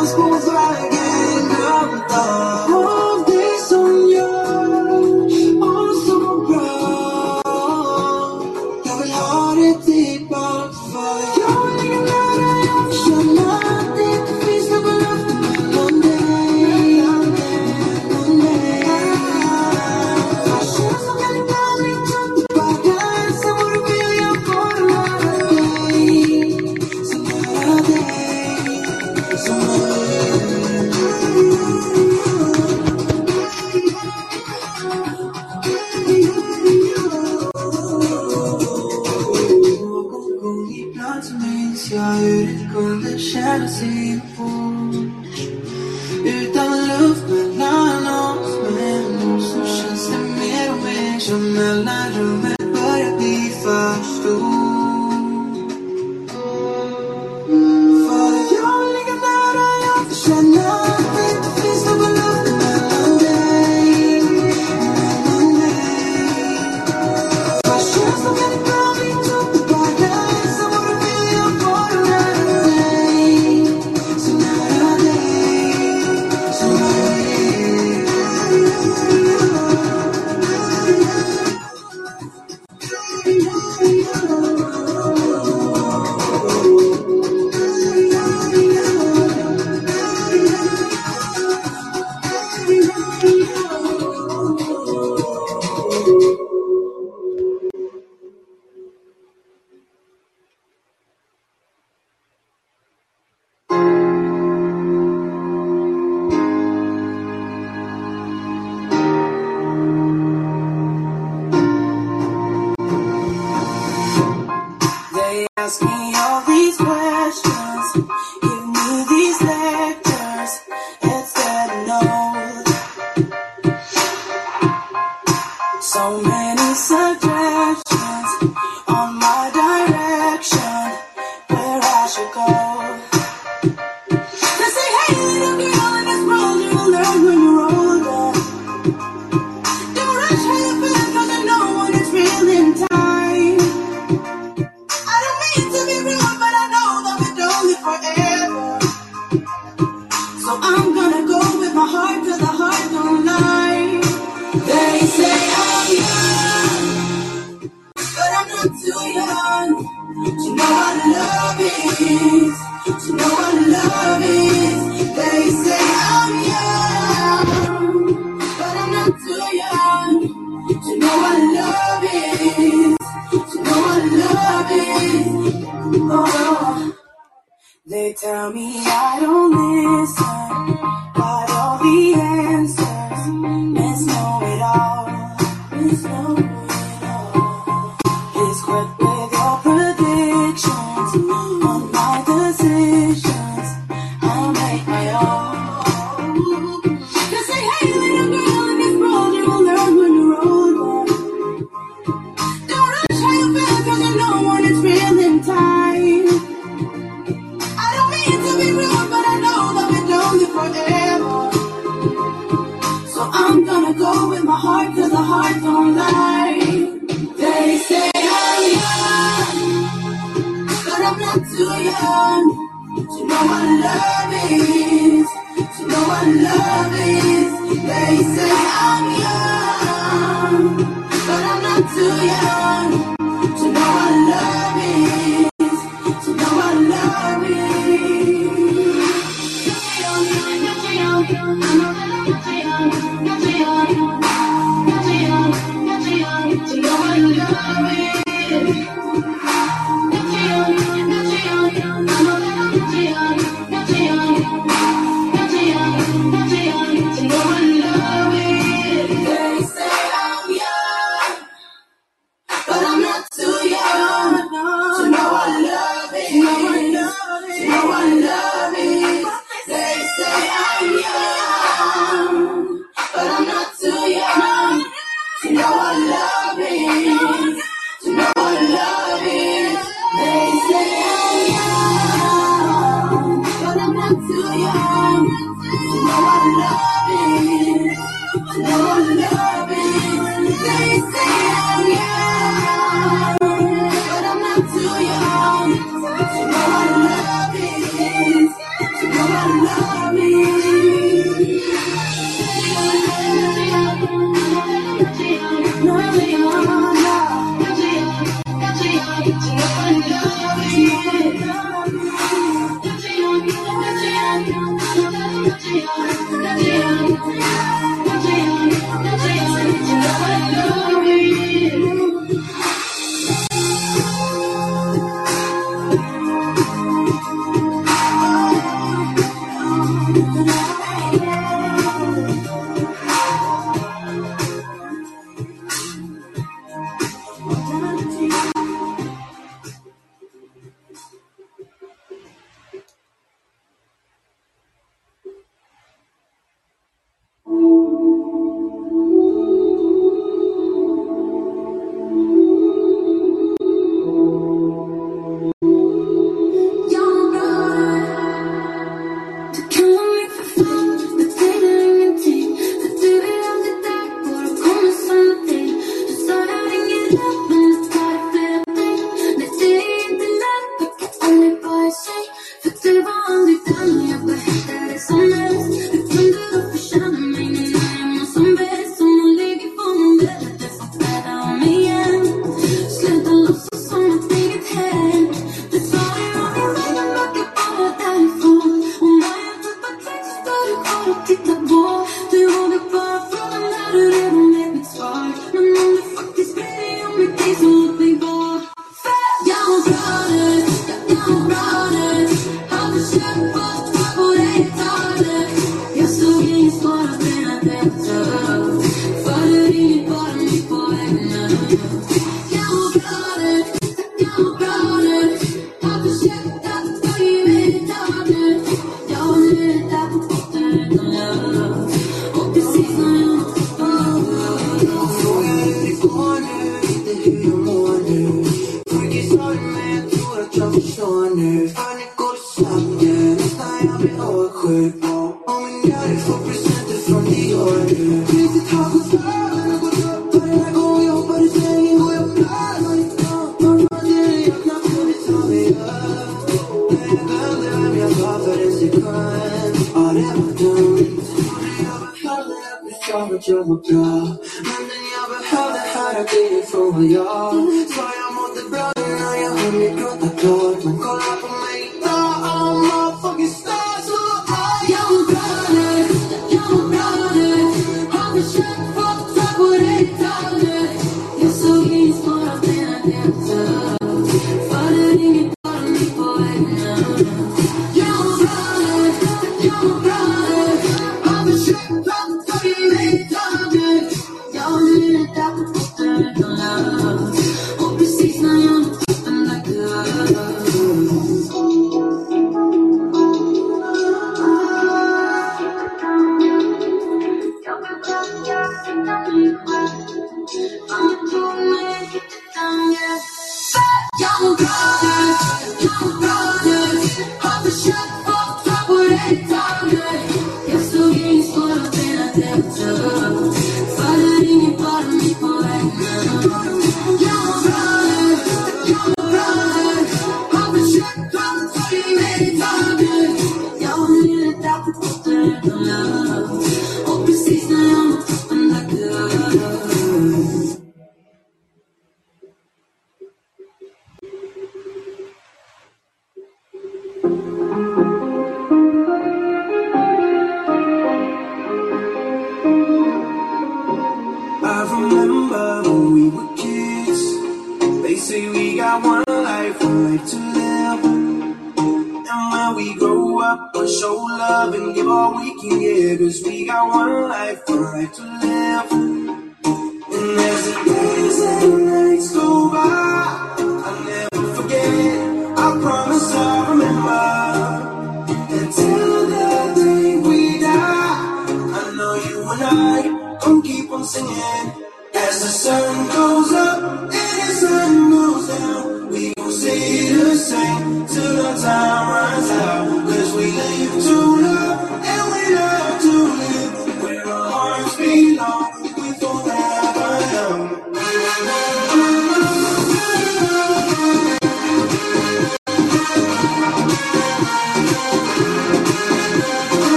Los Volkswagen Av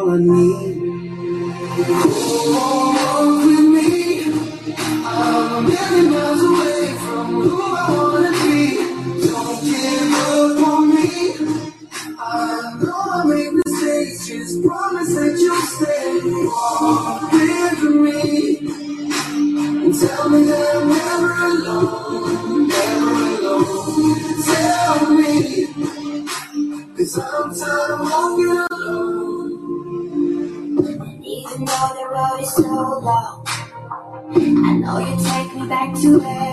all I need. Walk with me. I'm to.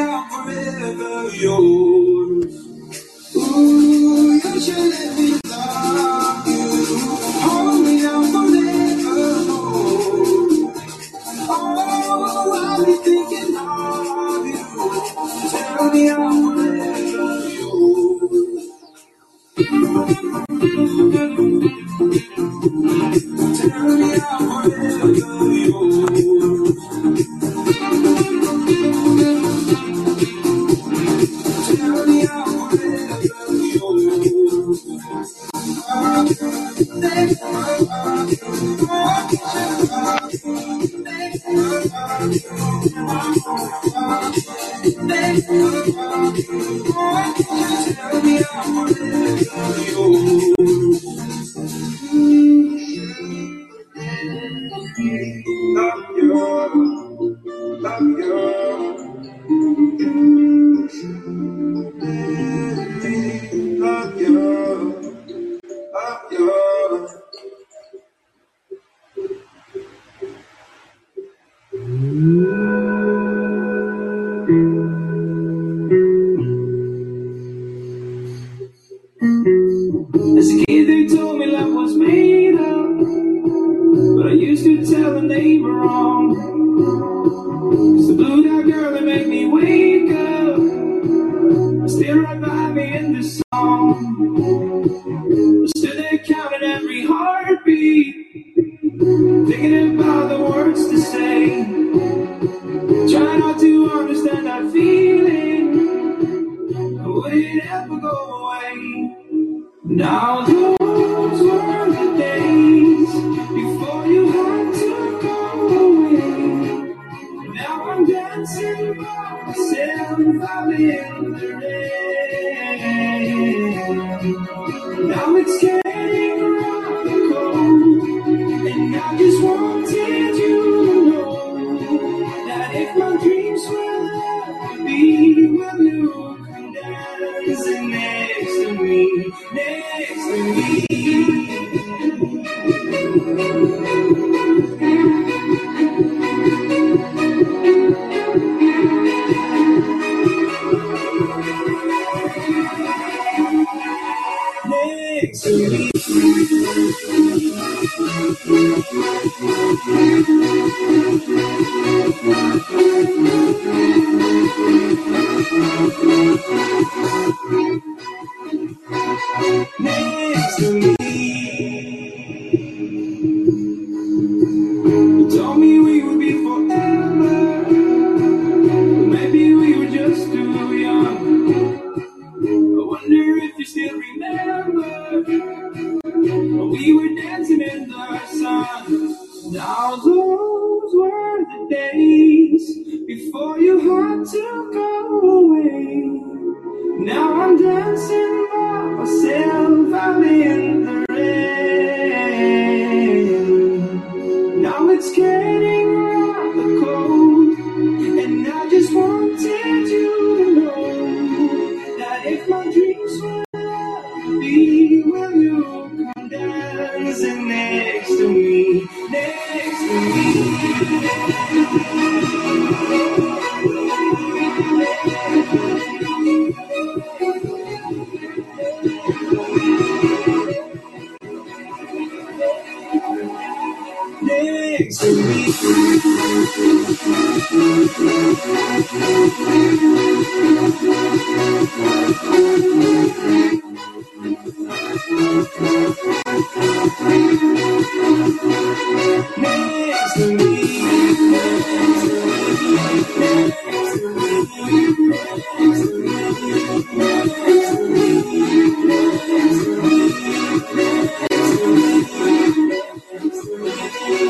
I'm forever yours. Ooh, you should let me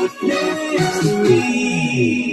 Next to me.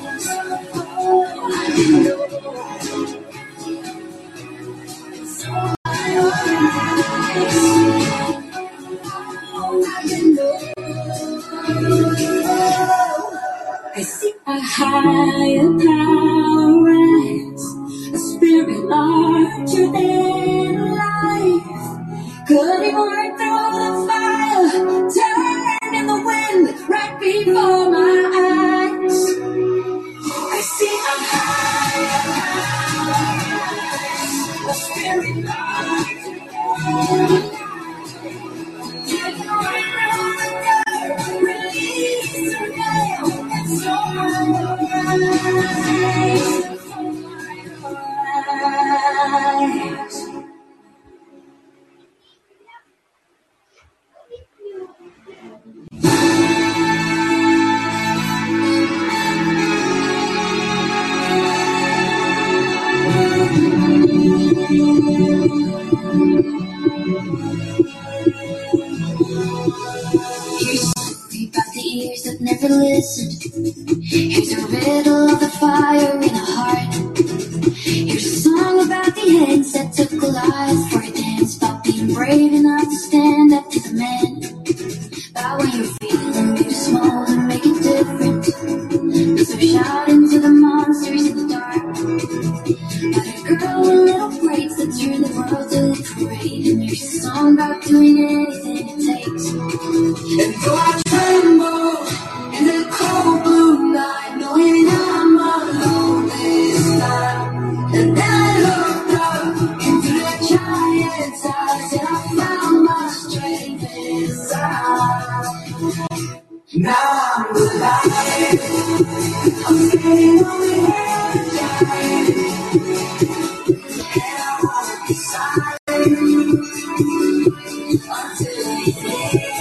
I see a higher power.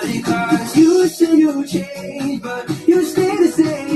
Because you say you change, but you stay the same.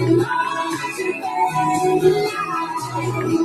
A spirit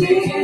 time